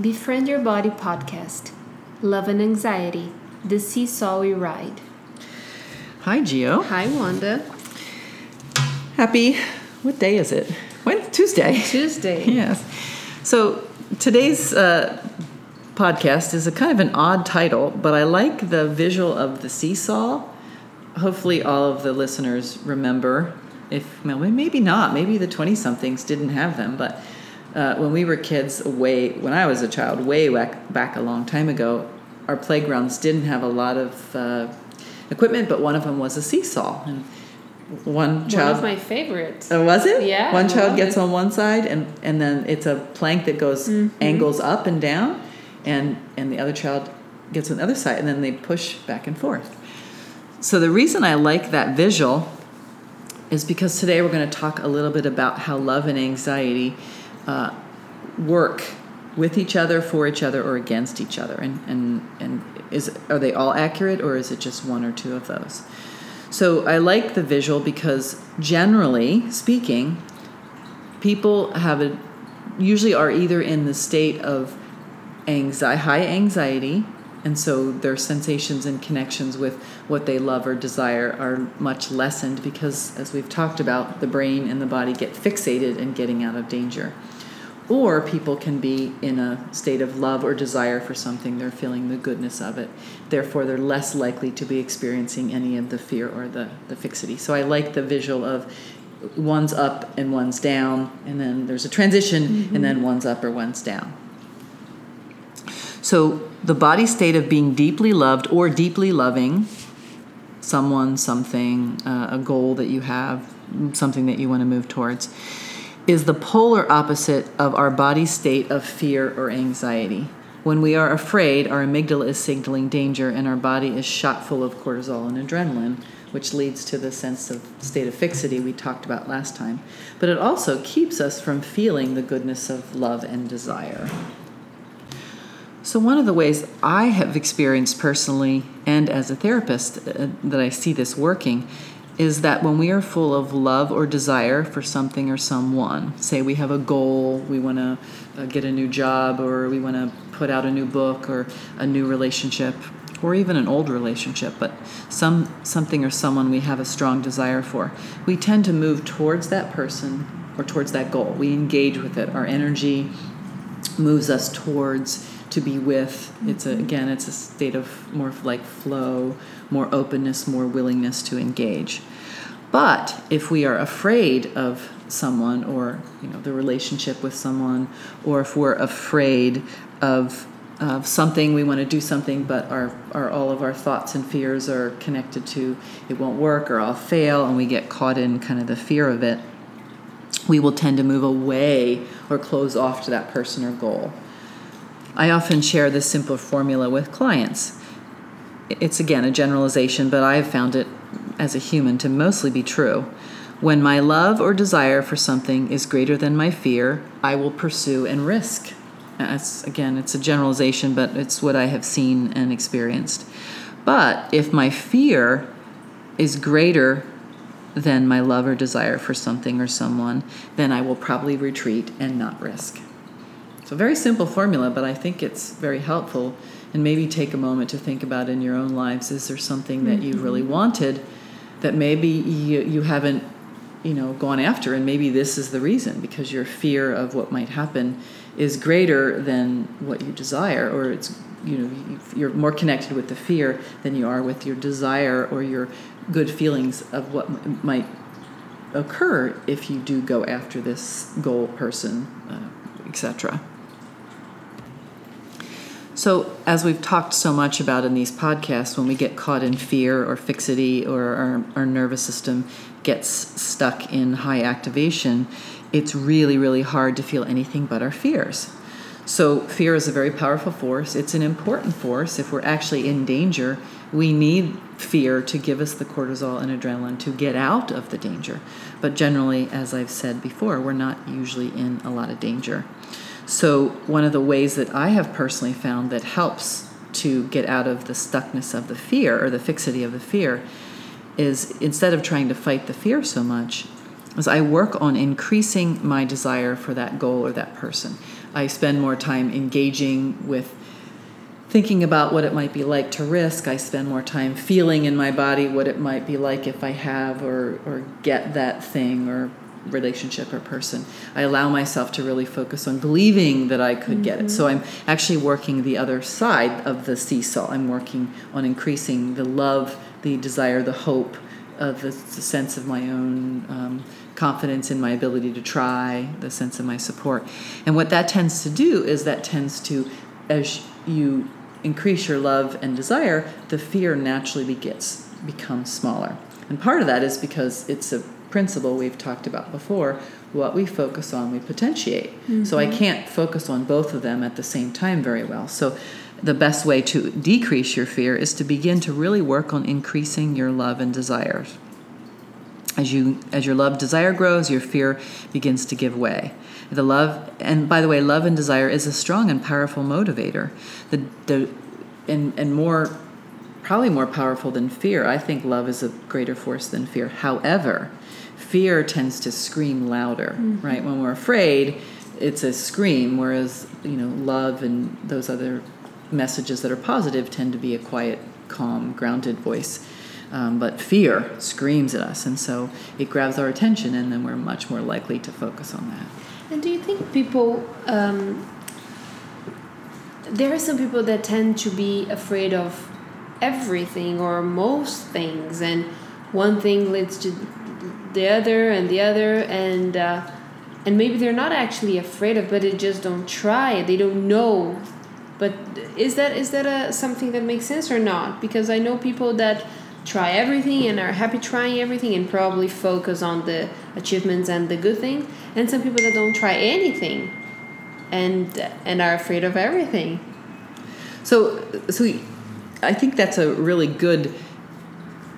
Befriend Your Body podcast. Love and Anxiety, the seesaw we ride. Hi, Gio. Hi, Wanda. Happy. What day is it? When Tuesday. Tuesday. yes. So today's uh, podcast is a kind of an odd title, but I like the visual of the seesaw. Hopefully, all of the listeners remember. If well, maybe not. Maybe the twenty somethings didn't have them, but. Uh, when we were kids, way when I was a child, way back, back a long time ago, our playgrounds didn't have a lot of uh, equipment, but one of them was a seesaw. And one child. One of my favorites. Oh, was it? Yeah, One child gets it. on one side, and and then it's a plank that goes Mm-hmm. angles up and down, and and the other child gets on the other side, and then they push back and forth. So the reason I like that visual is because today we're going to talk a little bit about how love and anxiety uh, work with each other, for each other, or against each other, and and and is are they all accurate, or is it just one or two of those? So I like the visual because generally speaking, people have a usually are either in the state of anxiety, high anxiety, and so their sensations and connections with what they love or desire are much lessened because, as we've talked about, the brain and the body get fixated in getting out of danger. Or people can be in a state of love or desire for something, they're feeling the goodness of it. Therefore, they're less likely to be experiencing any of the fear or the, the fixity. So I like the visual of one's up and one's down, and then there's a transition, and mm-hmm. then one's up or one's down. So the body state of being deeply loved or deeply loving someone, something, uh, a goal that you have, something that you want to move towards, is the polar opposite of our body state of fear or anxiety. When we are afraid, our amygdala is signaling danger and our body is shot full of cortisol and adrenaline, which leads to the sense of state of fixity we talked about last time. But it also keeps us from feeling the goodness of love and desire. So, one of the ways I have experienced personally and as a therapist uh, that I see this working is that when we are full of love or desire for something or someone, say we have a goal, we want to uh, get a new job, or we want to put out a new book, or a new relationship, or even an old relationship, but some something or someone we have a strong desire for, we tend to move towards that person or towards that goal. We engage with it. Our energy moves us towards to be with. It's a, mm-hmm. again it's a state of more like flow more openness more willingness to engage. But if we are afraid of someone or you know the relationship with someone or if we're afraid of of something we want to do something but our, our all of our thoughts and fears are connected to it won't work or i'll fail and we get caught in kind of the fear of it we will tend to move away or close off to that person or goal I often share this simple formula with clients. It's again a generalization, but I've found it as a human to mostly be true. When my love or desire for something is greater than my fear, I will pursue and risk. That's, again, it's a generalization, but it's what I have seen and experienced. But if my fear is greater than my love or desire for something or someone, then I will probably retreat and not risk. So, very simple formula, but I think it's very helpful. And maybe take a moment to think about in your own lives is there something that you really wanted that maybe you, you haven't you know gone after? And maybe this is the reason because your fear of what might happen is greater than what you desire or it's you know you're more connected with the fear than you are with your desire or your good feelings of what m- might occur if you do go after this goal person uh, etc so, as we've talked so much about in these podcasts, when we get caught in fear or fixity or our, our nervous system gets stuck in high activation, it's really, really hard to feel anything but our fears. So, fear is a very powerful force. It's an important force. If we're actually in danger, we need fear to give us the cortisol and adrenaline to get out of the danger. But generally, as I've said before, we're not usually in a lot of danger. So, one of the ways that I have personally found that helps to get out of the stuckness of the fear or the fixity of the fear is instead of trying to fight the fear so much, is I work on increasing my desire for that goal or that person. I spend more time engaging with thinking about what it might be like to risk. I spend more time feeling in my body what it might be like if I have or, or get that thing or relationship or person. I allow myself to really focus on believing that I could mm-hmm. get it. So I'm actually working the other side of the seesaw. I'm working on increasing the love, the desire, the hope, of the, the sense of my own um, confidence in my ability to try, the sense of my support. And what that tends to do is that tends to, as you increase your love and desire, the fear naturally begets becomes smaller. And part of that is because it's a principle we've talked about before. What we focus on, we potentiate. Mm-hmm. So I mm-hmm. can't focus on both of them at the same time very well. So the best way to decrease your fear is to begin to really work on increasing your love and desires. As you as your love desire grows, your fear begins to give way. The love and by the way, love and desire is a strong and powerful motivator. The the and and more probably more powerful than fear. I think love is a greater force than fear. However, fear tends to scream louder, mm-hmm. right? When we're afraid, it's a scream, whereas you know love and those other messages that are positive tend to be a quiet, calm, grounded voice. Um, but fear screams at us, and so it grabs our attention, and then we're much more likely to focus on that. And do you think people, um, there are some people that tend to be afraid of everything or most things, and one thing leads to the other and the other, and uh, and maybe they're not actually afraid of, but they just don't try. They don't know but is that is that a something that makes sense or not? Because I know people that try everything and are happy trying everything and probably focus on the achievements and the good thing, and some people that don't try anything and and are afraid of everything. So so I think that's a really good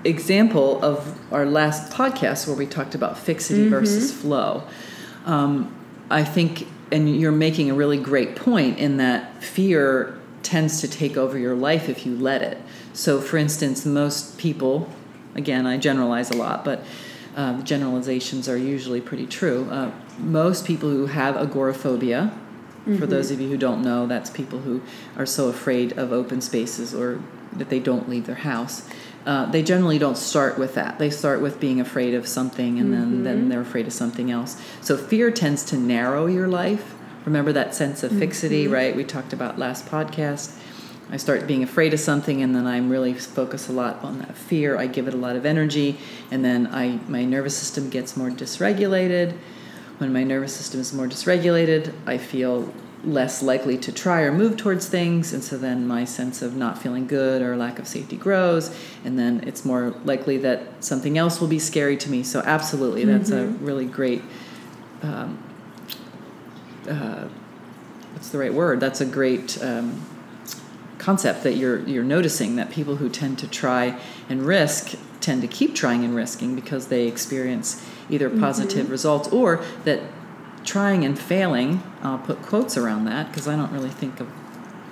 example of our last podcast where we talked about fixity mm-hmm. versus flow. Um, I think and you're making a really great point in that fear tends to take over your life if you let it. So, for instance, most people, again, I generalize a lot, but um, generalizations are usually pretty true. Uh, most people who have agoraphobia, mm-hmm. for those of you who don't know, that's people who are so afraid of open spaces or that they don't leave their house. Uh, they generally don't start with that. They start with being afraid of something, and mm-hmm. then then they're afraid of something else. So fear tends to narrow your life. Remember that sense of fixity, mm-hmm. right? We talked about last podcast. I start being afraid of something, and then I'm really focus a lot on that fear. I give it a lot of energy, and then I my nervous system gets more dysregulated. When my nervous system is more dysregulated, I feel less likely to try or move towards things and so then my sense of not feeling good or lack of safety grows and then it's more likely that something else will be scary to me so absolutely that's mm-hmm. a really great um, uh, what's the right word that's a great um, concept that you're you're noticing that people who tend to try and risk tend to keep trying and risking because they experience either positive mm-hmm. results or that trying and failing, I'll put quotes around that because I don't really think of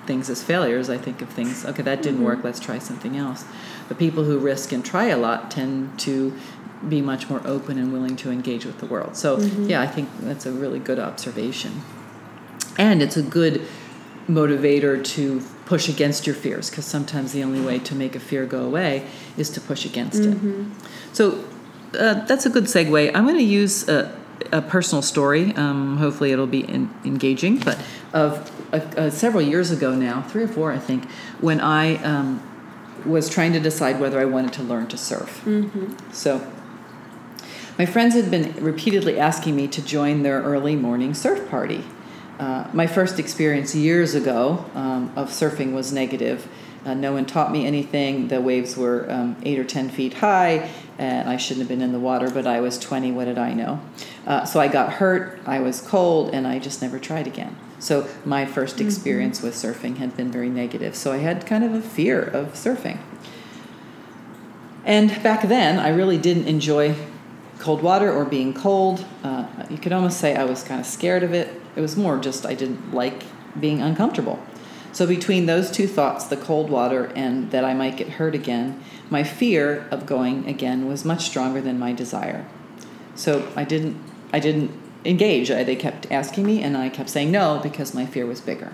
things as failures. I think of things, okay, that didn't mm-hmm. work, let's try something else. But people who risk and try a lot tend to be much more open and willing to engage with the world. So, mm-hmm. yeah, I think that's a really good observation. And it's a good motivator to push against your fears because sometimes the only way to make a fear go away is to push against mm-hmm. it. So, uh, that's a good segue. I'm going to use uh, a personal story. Um, hopefully, it'll be in, engaging. But of uh, uh, several years ago now, three or four, I think, when I um, was trying to decide whether I wanted to learn to surf. Mm-hmm. So, my friends had been repeatedly asking me to join their early morning surf party. Uh, my first experience years ago um, of surfing was negative. Uh, no one taught me anything. The waves were um, eight or ten feet high, and I shouldn't have been in the water, but I was 20. What did I know? Uh, so I got hurt, I was cold, and I just never tried again. So my first mm-hmm. experience mm-hmm. with surfing had been very negative. So I had kind of a fear of surfing. And back then, I really didn't enjoy cold water or being cold. Uh, you could almost say I was kind of scared of it. It was more just I didn't like being uncomfortable. So, between those two thoughts, the cold water and that I might get hurt again, my fear of going again was much stronger than my desire. So I didn't I didn't engage. I, they kept asking me, and I kept saying no because my fear was bigger.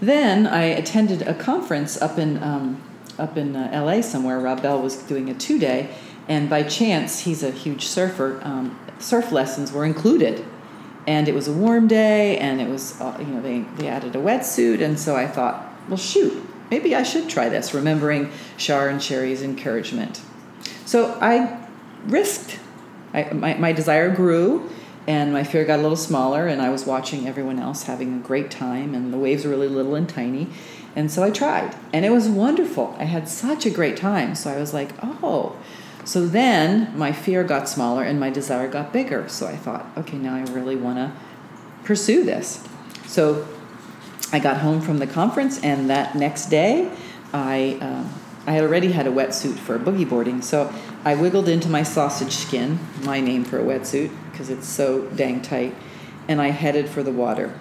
Then I attended a conference up in um, up in uh, L.A. somewhere. Rob Bell was doing a two day, and by chance, he's a huge surfer. Um, surf lessons were included, and it was a warm day, and it was uh, you know they they added a wetsuit, and so I thought, well, shoot, maybe I should try this. Remembering Shar and Sherry's encouragement, so I risked. I, my, my desire grew and my fear got a little smaller and i was watching everyone else having a great time and the waves were really little and tiny and so i tried and it was wonderful i had such a great time so i was like oh so then my fear got smaller and my desire got bigger so i thought okay now i really want to pursue this so i got home from the conference and that next day i um, I had already had a wetsuit for boogie boarding, so I wiggled into my sausage skin, my name for a wetsuit, because it's so dang tight, and I headed for the water.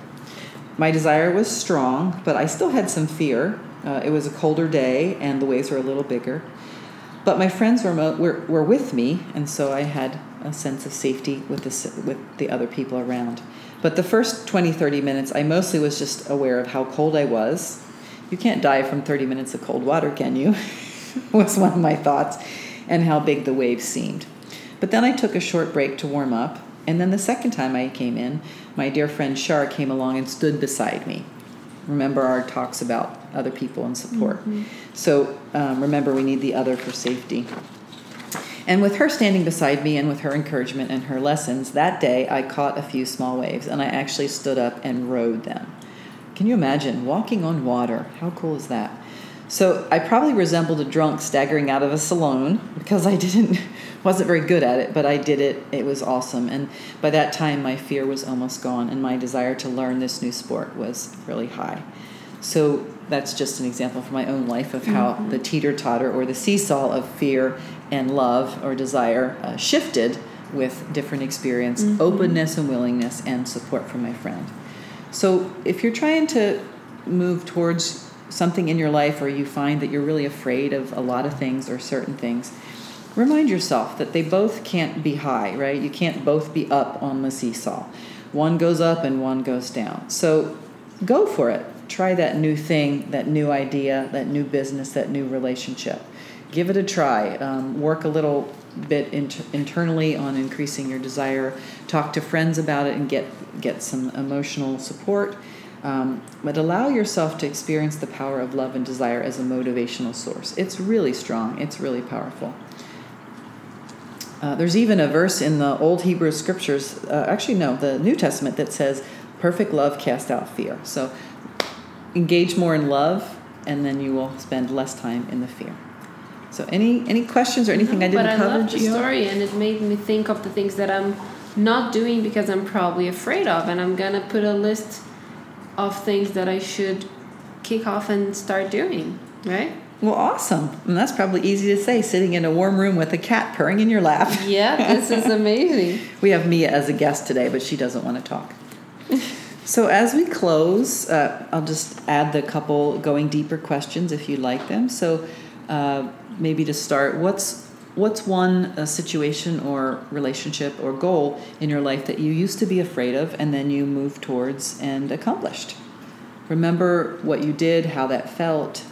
My desire was strong, but I still had some fear. Uh, it was a colder day, and the waves were a little bigger. But my friends were, mo- were, were with me, and so I had a sense of safety with the, with the other people around. But the first 20, 30 minutes, I mostly was just aware of how cold I was you can't die from 30 minutes of cold water, can you? was one of my thoughts, and how big the waves seemed. But then I took a short break to warm up, and then the second time I came in, my dear friend Shar came along and stood beside me. Remember our talks about other people and support. Mm-hmm. So um, remember, we need the other for safety. And with her standing beside me and with her encouragement and her lessons, that day I caught a few small waves and I actually stood up and rode them. Can you imagine walking on water? How cool is that? So I probably resembled a drunk staggering out of a saloon because I didn't wasn't very good at it, but I did it. It was awesome. And by that time my fear was almost gone and my desire to learn this new sport was really high. So that's just an example from my own life of how mm-hmm. the teeter totter or the seesaw of fear and love or desire uh, shifted with different experience, mm-hmm. openness and willingness, and support from my friend. So if you're trying to move towards something in your life or you find that you're really afraid of a lot of things or certain things, remind yourself that they both can't be high, right? You can't both be up on the seesaw. One goes up and one goes down. So go for it. Try that new thing, that new idea, that new business, that new relationship. Give it a try. Um, work a little bit inter- internally on increasing your desire. Talk to friends about it and get get some emotional support. Um, but allow yourself to experience the power of love and desire as a motivational source. It's really strong. It's really powerful. Uh, there's even a verse in the Old Hebrew scriptures, uh, actually, no, the New Testament, that says, Perfect love casts out fear. So engage more in love, and then you will spend less time in the fear. So any any questions or anything no, I didn't but cover? But I love the story, and it made me think of the things that I'm not doing because I'm probably afraid of, and I'm gonna put a list of things that I should kick off and start doing. Right. Well, awesome. And that's probably easy to say sitting in a warm room with a cat purring in your lap. Yeah, this is amazing. we have Mia as a guest today, but she doesn't want to talk. so, as we close, uh, I'll just add the couple going deeper questions if you'd like them. So, uh, maybe to start, what's what's one uh, situation or relationship or goal in your life that you used to be afraid of and then you moved towards and accomplished? Remember what you did, how that felt.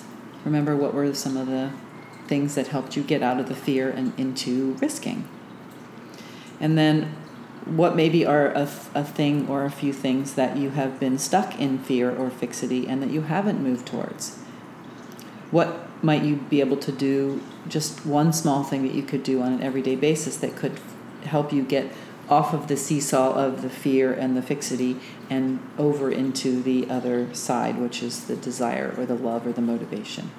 Remember what were some of the things that helped you get out of the fear and into risking. And then what maybe are a, a thing or a few things that you have been stuck in fear or fixity and that you haven't moved towards? What might you be able to do just one small thing that you could do on an everyday basis that could help you get off of the seesaw of the fear and the fixity and over into the other side, which is the desire or the love or the motivation.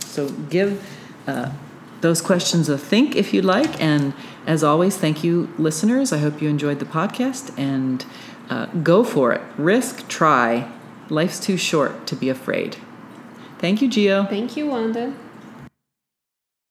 So give uh, those questions a think if you'd like. And as always, thank you, listeners. I hope you enjoyed the podcast and uh, go for it. Risk, try. Life's too short to be afraid. Thank you, Gio. Thank you, Wanda.